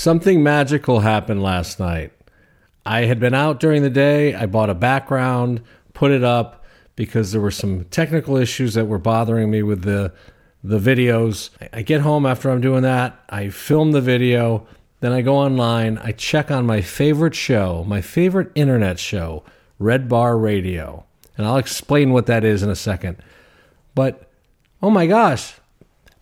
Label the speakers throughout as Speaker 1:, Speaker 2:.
Speaker 1: Something magical happened last night. I had been out during the day. I bought a background, put it up because there were some technical issues that were bothering me with the the videos. I get home after I'm doing that. I film the video. Then I go online. I check on my favorite show, my favorite internet show, Red Bar Radio. And I'll explain what that is in a second. But oh my gosh,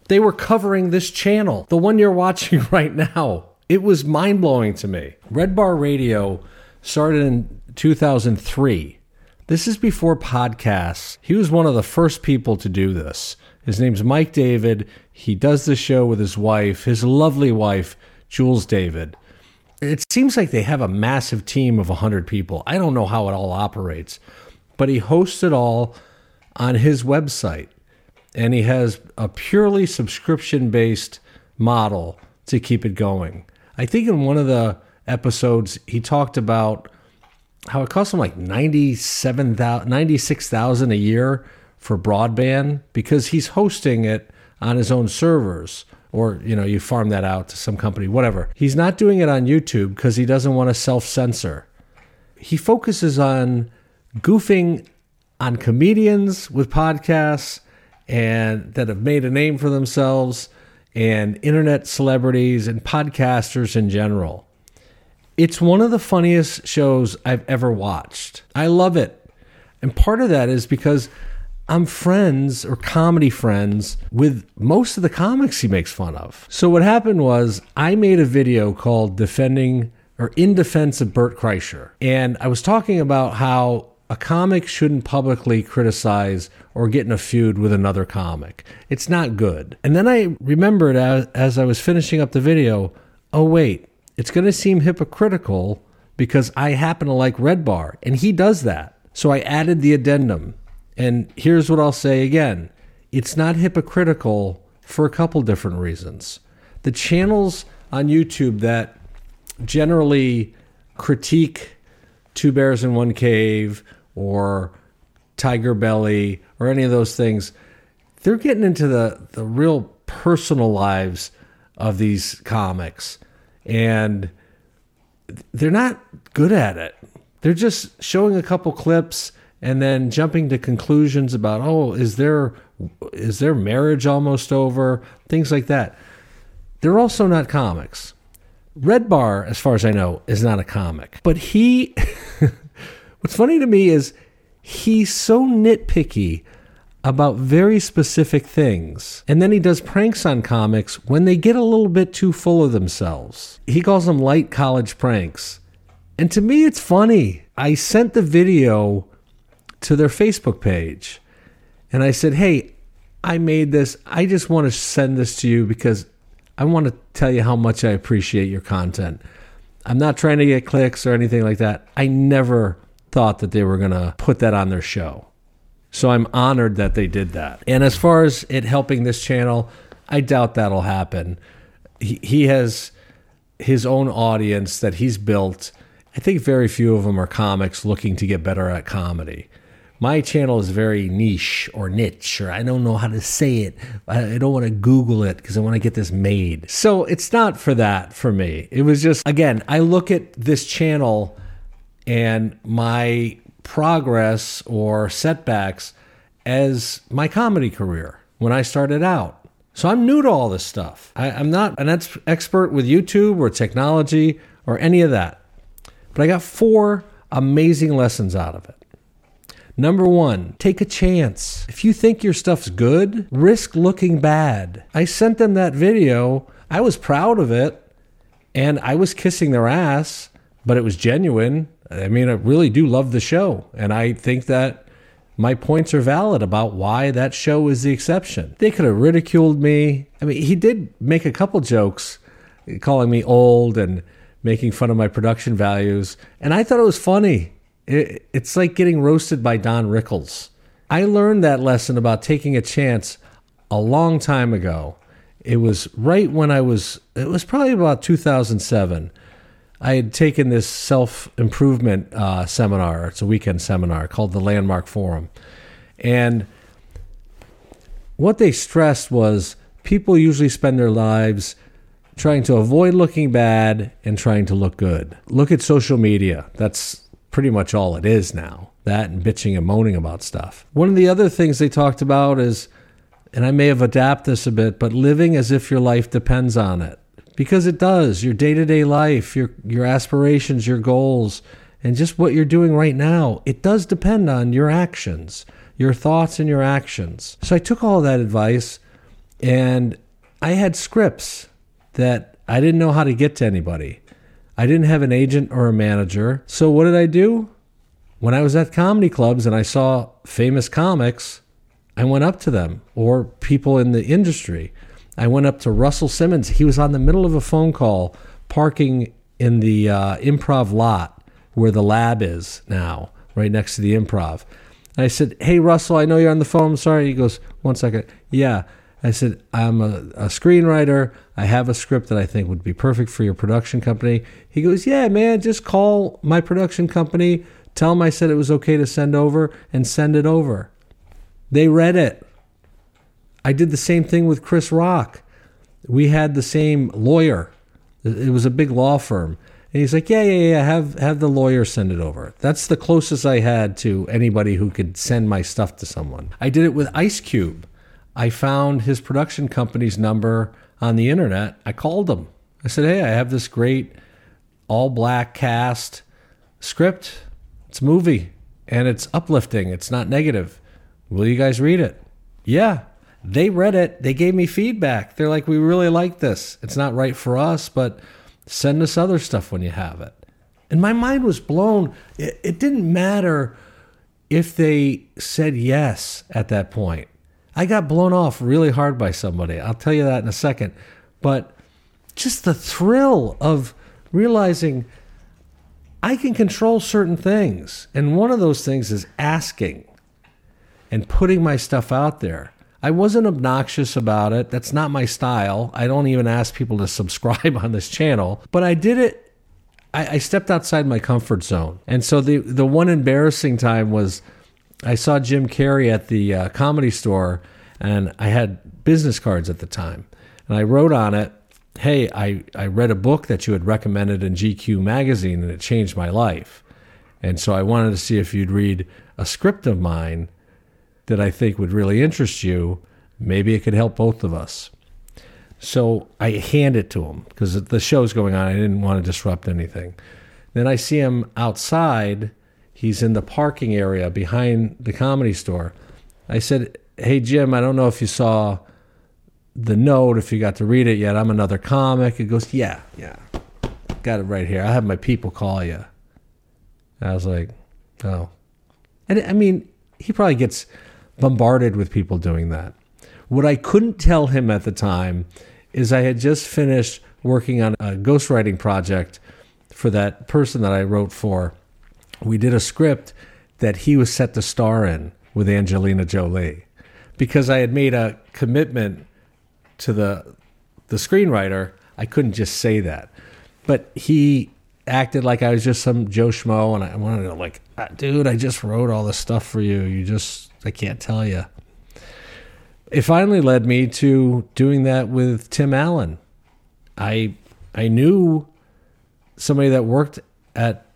Speaker 1: they were covering this channel, the one you're watching right now. It was mind blowing to me. Red Bar Radio started in 2003. This is before podcasts. He was one of the first people to do this. His name's Mike David. He does the show with his wife, his lovely wife, Jules David. It seems like they have a massive team of 100 people. I don't know how it all operates, but he hosts it all on his website. And he has a purely subscription based model to keep it going. I think in one of the episodes, he talked about how it costs him like 97,000, 96,000 a year for broadband because he's hosting it on his own servers or you know you farm that out to some company whatever. He's not doing it on youtube because he doesn't want to self-censor. He focuses on goofing on comedians with podcasts and that have made a name for themselves and internet celebrities and podcasters in general it's one of the funniest shows i've ever watched i love it and part of that is because I'm friends or comedy friends with most of the comics he makes fun of. So what happened was I made a video called Defending or In Defense of Bert Kreischer. And I was talking about how a comic shouldn't publicly criticize or get in a feud with another comic. It's not good. And then I remembered as, as I was finishing up the video, oh wait, it's going to seem hypocritical because I happen to like Red Bar and he does that. So I added the addendum and here's what I'll say again it's not hypocritical for a couple different reasons. The channels on YouTube that generally critique Two Bears in One Cave or Tigerbelly or any of those things, they're getting into the, the real personal lives of these comics. And they're not good at it. They're just showing a couple clips and then jumping to conclusions about oh is there is their marriage almost over things like that they're also not comics red bar as far as i know is not a comic but he what's funny to me is he's so nitpicky about very specific things. And then he does pranks on comics when they get a little bit too full of themselves. He calls them light college pranks. And to me, it's funny. I sent the video to their Facebook page. And I said, Hey, I made this. I just want to send this to you because I want to tell you how much I appreciate your content. I'm not trying to get clicks or anything like that. I never thought that they were going to put that on their show. So I'm honored that they did that. And as far as it helping this channel, I doubt that'll happen. He, he has his own audience that he's built. I think very few of them are comics looking to get better at comedy my channel is very niche or niche, or I don't know how to say it. I don't want to Google it because I want to get this made. So it's not for that for me. It was just, again, I look at this channel and my progress or setbacks as my comedy career when I started out. So I'm new to all this stuff. I, am not an ex- expert with YouTube or technology or any of that. But I got four amazing lessons out of it. Number one, take a chance. If you think your stuff's good, risk looking bad. I sent them that video. I was proud of it and I was kissing their ass, but it was genuine. I mean, I really do love the show. And I think that my points are valid about why that show is the exception. They could have ridiculed me. I mean, he did make a couple jokes calling me old and making fun of my production values. And I thought it was funny. It, it's like getting roasted by Don Rickles. I learned that lesson about taking a chance a long time ago. It was right when I was, it was probably about 2007. I had taken this self improvement uh, seminar. It's a weekend seminar called the Landmark Forum. And what they stressed was people usually spend their lives trying to avoid looking bad and trying to look good. Look at social media. That's pretty much all it is now. That and bitching and moaning about stuff. One of the other things they talked about is, and I may have adapted this a bit, but living as if your life depends on it. Because it does. Your day to day life, your, your aspirations, your goals, and just what you're doing right now, it does depend on your actions, your thoughts and your actions. So I took all that advice and I had scripts that I didn't know how to get to anybody. I didn't have an agent or a manager. So what did I do? When I was at comedy clubs and I saw famous comics, I went up to them or people in the industry. I went up to Russell Simmons. He was on the middle of a phone call parking in the uh, improv lot where the lab is now, right next to the improv. And I said, Hey, Russell, I know you're on the phone. I'm sorry. He goes, One second. Yeah. I said, I'm a, a, screenwriter. I have a script that I think would be perfect for your production company. He goes, Yeah, man, just call my production company. Tell them I said it was okay to send over and send it over. They read it. I did the same thing with Chris Rock. We had the same lawyer. It was a big law firm. And he's like, yeah, yeah, yeah, have have the lawyer send it over. That's the closest I had to anybody who could send my stuff to someone. I did it with Ice Cube. I found his production company's number on the internet. I called him. I said, Hey, I have this great all black cast script. It's a movie and it's uplifting, it's not negative. Will you guys read it? Yeah. They read it. They gave me feedback. They're like, We really like this. It's not right for us, but send us other stuff when you have it. And my mind was blown. It, it didn't matter if they said yes at that point. I got blown off really hard by somebody. I'll tell you that in a second. But just the thrill of realizing I can control certain things. And one of those things is asking and putting my stuff out there. I wasn't obnoxious about it. That's not my style. I don't even ask people to subscribe on this channel, but I did it. I, I stepped outside my comfort zone. And so the, the one embarrassing time was I saw Jim Carrey at the uh, comedy store, and I had business cards at the time. And I wrote on it, Hey, I, I read a book that you had recommended in GQ magazine, and it changed my life. And so I wanted to see if you'd read a script of mine that I think would really interest you. Maybe it could help both of us. So I hand it to him because the show's going on. I didn't want to disrupt anything. Then I see him outside He's in the parking area behind the comedy store. I said, Hey, Jim, I don't know if you saw the note, if you got to read it yet. I'm another comic. He goes, Yeah, yeah. Got it right here. I have my people call you. I was like, Oh. And I mean, he probably gets bombarded with people doing that. What I couldn't tell him at the time is I had just finished working on a ghostwriting project for that person that I wrote for we did a script that he was set to star in with Angelina Jolie because I had made a commitment to the the screenwriter. I couldn't just say that, but he acted like I was just some Joe Schmo, and I wanted to like, ah, dude, I just wrote all this stuff for you. You just, I can't tell you. It finally led me to doing that with Tim Allen. I I knew somebody that worked at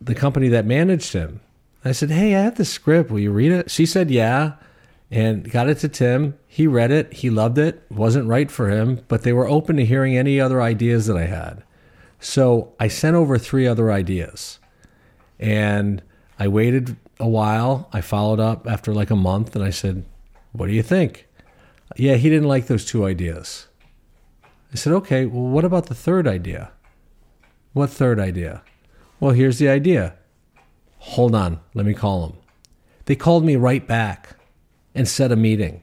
Speaker 1: the company that managed him. I said, Hey, I have the script. Will you read it? She said, Yeah. And got it to Tim. He read it. He loved it. Wasn't right for him, but they were open to hearing any other ideas that I had. So I sent over three other ideas. And I waited a while. I followed up after like a month and I said, What do you think? Yeah, he didn't like those two ideas. I said, Okay, well, what about the third idea? What third idea? Well, here's the idea. Hold on, let me call him. They called me right back and set a meeting.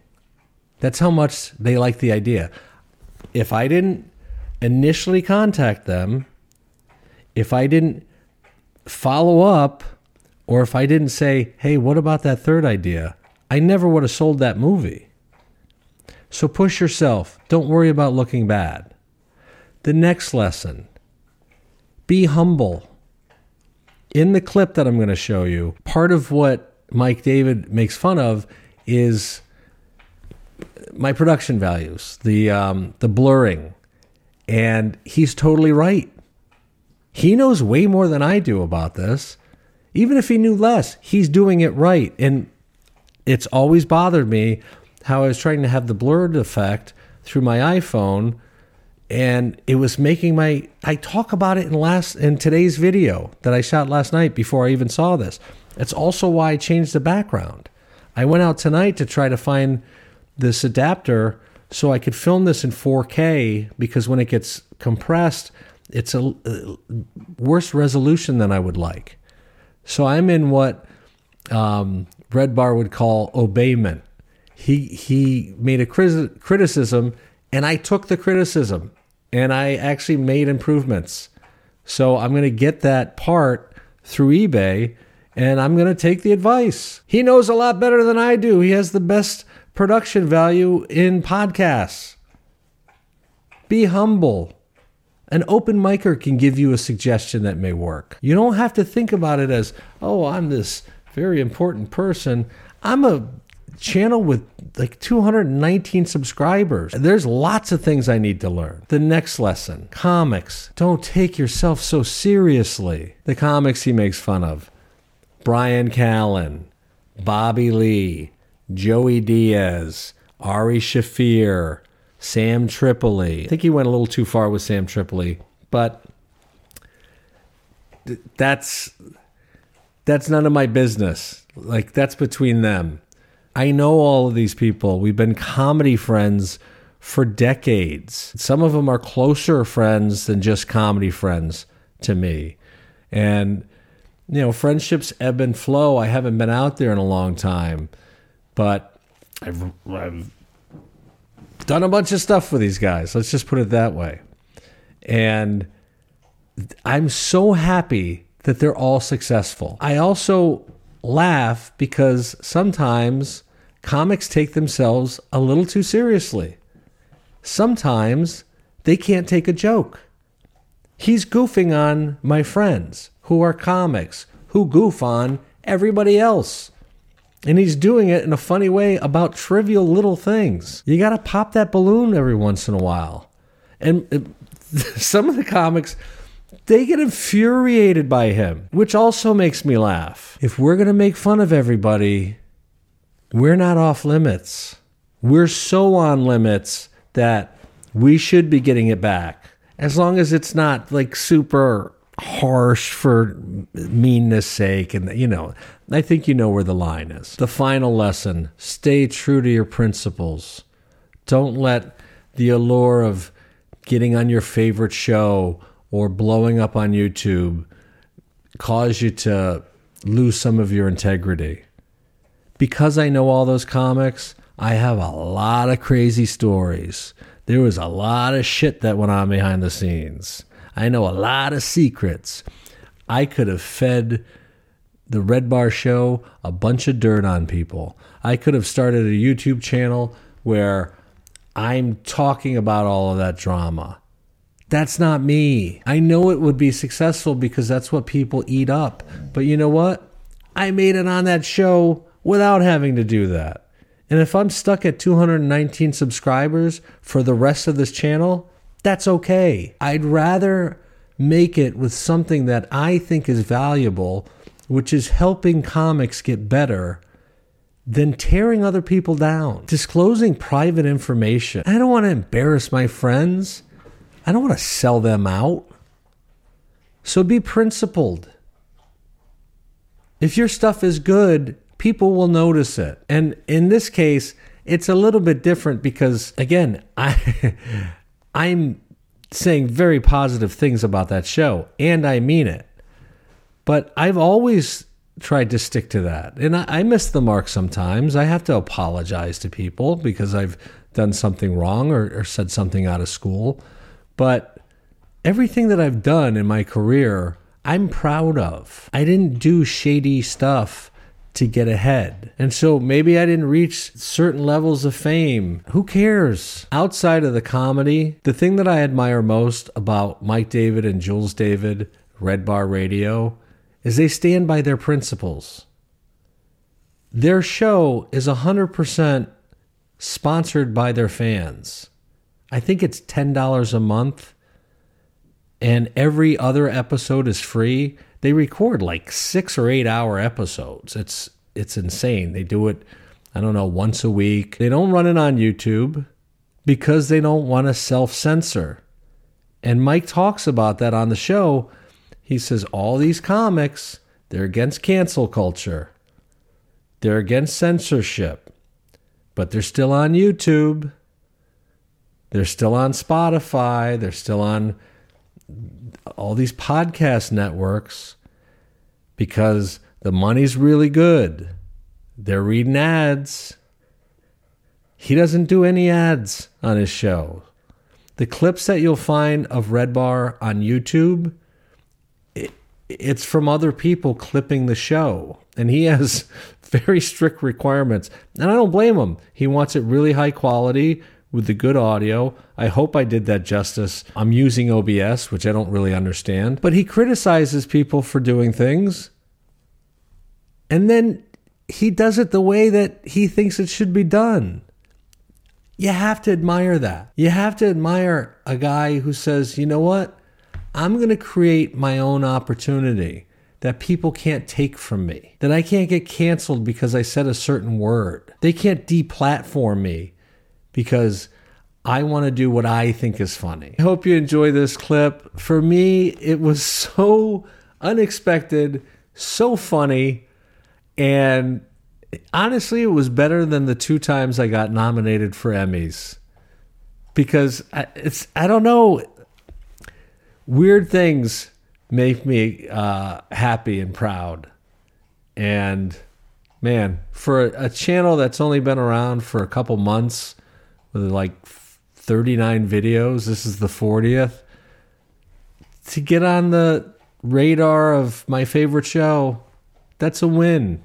Speaker 1: That's how much they like the idea. If I didn't initially contact them, if I didn't follow up, or if I didn't say, hey, what about that third idea? I never would have sold that movie. So push yourself. Don't worry about looking bad. The next lesson be humble in the clip that I'm going to show you, part of what Mike David makes fun of is my production values, the um, the blurring, And he's totally right. He knows way more than I do about this. Even if he knew less, he's doing it right. And it's always bothered me how I was trying to have the blurred effect through my iPhone and it was making my I talk about it in last in today's video that I shot last night before I even saw this. It's also why I changed the background. I went out tonight to try to find this adapter so I could film this in 4K because when it gets compressed, it's a, a worse resolution than I would like. So I'm in what um, Red Bar would call obeyment. He he made a criticism, and I took the criticism, and I actually made improvements. So I'm going to get that part through eBay, and I'm going to take the advice. He knows a lot better than I do. He has the best production value in podcasts. Be humble. An open micer can give you a suggestion that may work. You don't have to think about it as, oh, I'm this very important person. I'm a channel with like 219 subscribers. There's lots of things I need to learn. The next lesson comics. Don't take yourself so seriously. The comics he makes fun of Bryan Callen, Bobby Lee, Joey Diaz, Ari Shaffir, Sam Tripoli. I think he went a little too far with Sam Tripoli, but that's that's none of my business. Like that's between them. I know all of these people. We've been comedy friends for decades. Some of them are closer friends than just comedy friends to me. And you know, friendships ebb and flow. I haven't been out there in a long time, but I've, I've done a bunch of stuff with these guys. Let's just put it that way. And I'm so happy that they're all successful. I also laugh because sometimes comics take themselves a little too seriously. Sometimes they can't take a joke. He's goofing on my friends who are comics, who goof on everybody else. And he's doing it in a funny way about trivial little things. You got to pop that balloon every once in a while. And uh, some of the comics, they get infuriated by him, which also makes me laugh. If we're going to make fun of everybody, we're not off limits. We're so on limits that we should be getting it back. As long as it's not like super harsh for meanness sake and you know i think you know where the line is. The final lesson stay true to your principles. Don't let the allure of getting on your favorite show or blowing up on youtube cause you to lose some of your integrity. Because i know all those comics i have a lot of crazy stories. There was a lot of shit that went on behind the scenes I know a lot of secrets. I could have fed the Red Bar Show a bunch of dirt on people. I could have started a YouTube channel where I'm talking about all of that drama. That's not me. I know it would be successful because that's what people eat up. But you know what? I made it on that show without having to do that. And if I'm stuck at 219 subscribers for the rest of this channel, that's okay. I'd rather make it with something that I think is valuable, which is helping comics get better, than tearing other people down, disclosing private information. I don't want to embarrass my friends. I don't want to sell them out. So be principled. If your stuff is good, people will notice it. And in this case, it's a little bit different because again, I I'm saying very positive things about that show, and I mean it. But I've always tried to stick to that. And I, I miss the mark sometimes. I have to apologize to people because I've done something wrong or, or said something out of school. But everything that I've done in my career, I'm proud of. I didn't do shady stuff to get ahead. And so maybe I didn't reach certain levels of fame. Who cares? Outside of the comedy, the thing that I admire most about Mike David and Jules David, Red Bar Radio, is they stand by their principles. Their show is 100% sponsored by their fans. I think it's $10 a month and every other episode is free. They record like six or eight hour episodes. It's it's insane. They do it, I don't know, once a week. They don't run it on YouTube because they don't want to self censor. And Mike talks about that on the show. He says all these comics, they're against cancel culture. They're against censorship. But they're still on YouTube. They're still on Spotify. They're still on all these podcast networks because the money's really good. They're reading ads. He doesn't do any ads on his show. The clips that you'll find of Red Bar on YouTube, it, it's from other people clipping the show. And he has very strict requirements. And I don't blame him. He wants it really high quality with the good audio. I hope I did that justice. I'm using OBS, which I don't really understand. But he criticizes people for doing things. And then he does it the way that he thinks it should be done. You have to admire that. You have to admire a guy who says, you know what? I'm going to create my own opportunity that people can't take from me, that I can't get canceled because I said a certain word. They can't deplatform me because I want to do what I think is funny. I hope you enjoy this clip. For me, it was so unexpected, so funny, and honestly, it was better than the two times I got nominated for Emmys. Because it's, I don't know, weird things make me uh, happy and proud. And man, for a channel that's only been around for a couple months, like 39 videos. This is the 40th. To get on the radar of my favorite show, that's a win.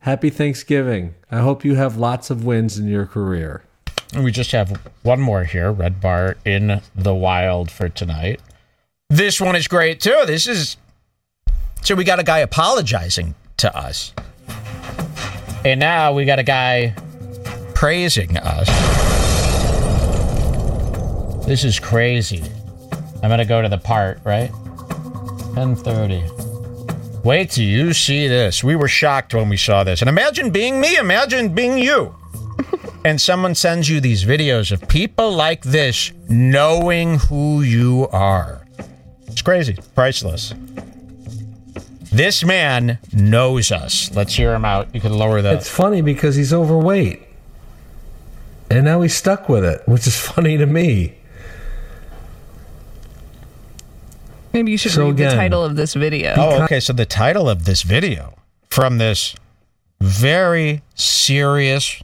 Speaker 1: Happy Thanksgiving. I hope you have lots of wins in your career.
Speaker 2: We just have one more here Red Bar in the wild for tonight. This one is great too. This is. So we got a guy apologizing to us. And now we got a guy praising us. This is crazy. I'm gonna go to the part, right? 1030. Wait till you see this. We were shocked when we saw this. And imagine being me, imagine being you. and someone sends you these videos of people like this knowing who you are. It's crazy. Priceless. This man knows us. Let's hear him out. You can lower the.
Speaker 1: It's funny because he's overweight. And now he's stuck with it, which is funny to me.
Speaker 3: Maybe you should so read again, the title of this video.
Speaker 2: Oh, okay. So the title of this video from this very serious,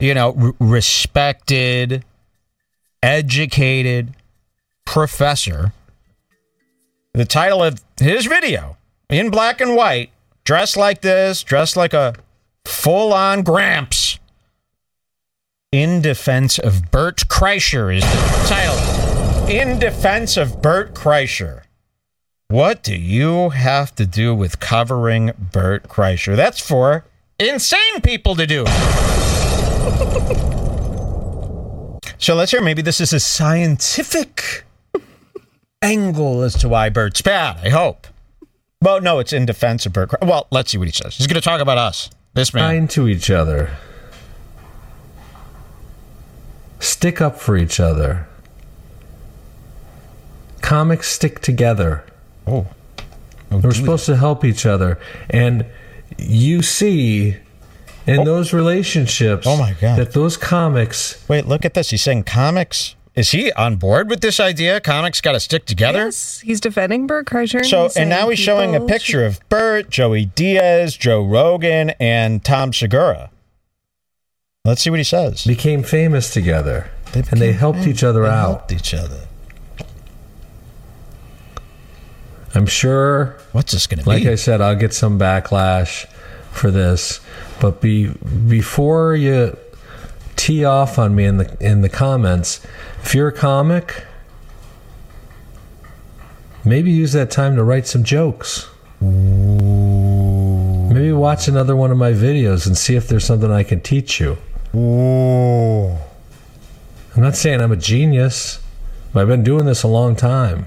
Speaker 2: you know, r- respected, educated professor. The title of his video in black and white, dressed like this, dressed like a full on Gramps in Defense of Bert Kreischer is the title. In Defense of Bert Kreischer. What do you have to do with covering Bert Kreischer? That's for insane people to do. so let's hear. Maybe this is a scientific angle as to why Bert's bad. I hope. Well, no, it's in defense of Bert. Well, let's see what he says. He's going to talk about us. This man.
Speaker 1: Kind to each other stick up for each other. Comics stick together.
Speaker 2: Oh.
Speaker 1: oh We're supposed that. to help each other. And you see in oh. those relationships
Speaker 2: oh my God.
Speaker 1: that those comics.
Speaker 2: Wait, look at this. He's saying comics. Is he on board with this idea? Comics got to stick together.
Speaker 3: Yes, he's defending Bert Kreischer.
Speaker 2: So, and now he's showing a picture of Bert, Joey Diaz, Joe Rogan, and Tom Segura. Let's see what he says.
Speaker 1: Became famous together, they and they helped each other
Speaker 2: they
Speaker 1: out.
Speaker 2: Helped each other.
Speaker 1: I'm sure.
Speaker 2: What's this going to
Speaker 1: be? Like I said, I'll get some backlash for this, but be before you tee off on me in the in the comments, if you're a comic, maybe use that time to write some jokes.
Speaker 2: Ooh.
Speaker 1: Maybe watch another one of my videos and see if there's something I can teach you.
Speaker 2: Ooh.
Speaker 1: I'm not saying I'm a genius, but I've been doing this a long time.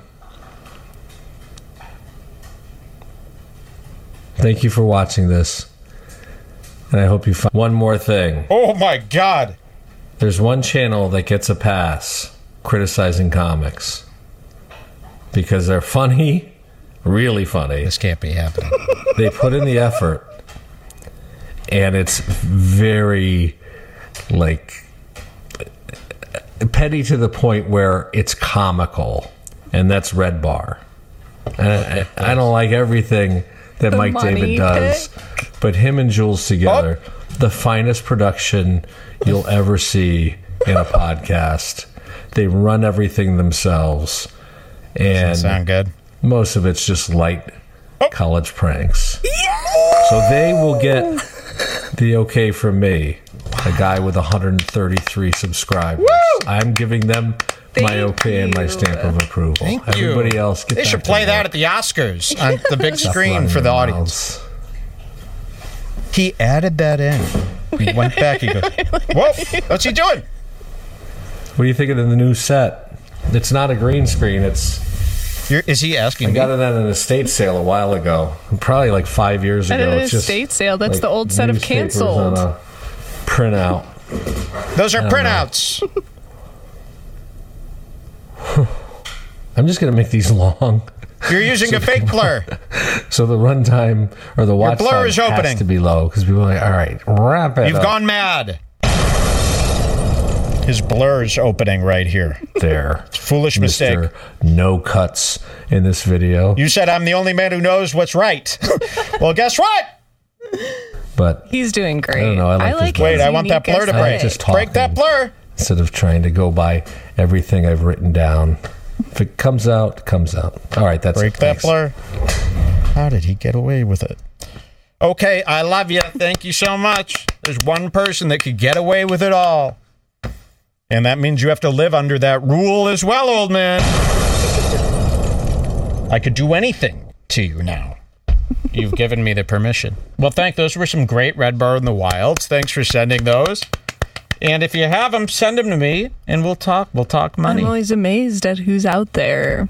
Speaker 1: Thank you for watching this. And I hope you find one more thing.
Speaker 2: Oh my God.
Speaker 1: There's one channel that gets a pass criticizing comics because they're funny, really funny.
Speaker 2: This can't be happening.
Speaker 1: They put in the effort, and it's very like petty to the point where it's comical, and that's Red Bar. And I, I don't like everything that
Speaker 3: The
Speaker 1: Mike David does, but him and Jules together, oh. the finest production you'll ever see in a podcast. They run everything themselves, and
Speaker 2: Sound good?
Speaker 1: most of it's just light oh. college pranks. So they will get the okay from me, a guy with 133 subscribers. I'm giving them my
Speaker 3: Thank
Speaker 1: okay and my stamp of approval.
Speaker 2: Thank you.
Speaker 1: Everybody else, get
Speaker 2: They should play that at the Oscars on the big screen for the audience.
Speaker 1: mouths.
Speaker 2: He added that in. He went back. He goes, "Whoa, what's he doing?"
Speaker 1: What do you think of the new set? It's not a green screen. It's
Speaker 2: You're, is he asking
Speaker 1: I
Speaker 2: me?
Speaker 1: got it at an estate sale a while ago, probably like five years
Speaker 3: At
Speaker 1: ago.
Speaker 3: an
Speaker 1: it's just
Speaker 3: estate sale. That's
Speaker 1: like
Speaker 3: the old set of canceled.
Speaker 1: on a printout.
Speaker 2: Those are printouts.
Speaker 1: I'm just gonna make these long.
Speaker 2: You're using a fake blur.
Speaker 1: So the runtime or the watch
Speaker 2: blur
Speaker 1: time
Speaker 2: is
Speaker 1: has to be low because people are like, all right, wrap it
Speaker 2: You've
Speaker 1: up
Speaker 2: gone mad. His blur is opening right here.
Speaker 1: there.
Speaker 2: Foolish mistake.
Speaker 1: No cuts in this video,
Speaker 2: You said I'm the only man who knows what's right. well, guess what?
Speaker 1: but
Speaker 3: He's doing great.
Speaker 1: I don't know, I like this
Speaker 2: Wait,
Speaker 3: his
Speaker 2: I want that blur to break.
Speaker 1: just
Speaker 3: aesthetic.
Speaker 2: Break that blur.
Speaker 1: instead of trying to go by everything I've written down, if it comes out, comes out. All right, that's
Speaker 2: Break
Speaker 1: it.
Speaker 2: that
Speaker 1: Thanks.
Speaker 2: blur. How did he get away with it? Okay, I love you. Thank you so much. There's one person that could get away with it all. And that means you have to live under that rule as well, old man. I could do anything to you now. You've given me the permission. Well, thank those were some great Red Bar in the Wilds. Thanks for sending those. And if you have them, send them to me, and we'll talk. We'll talk money.
Speaker 3: I'm always amazed at who's out there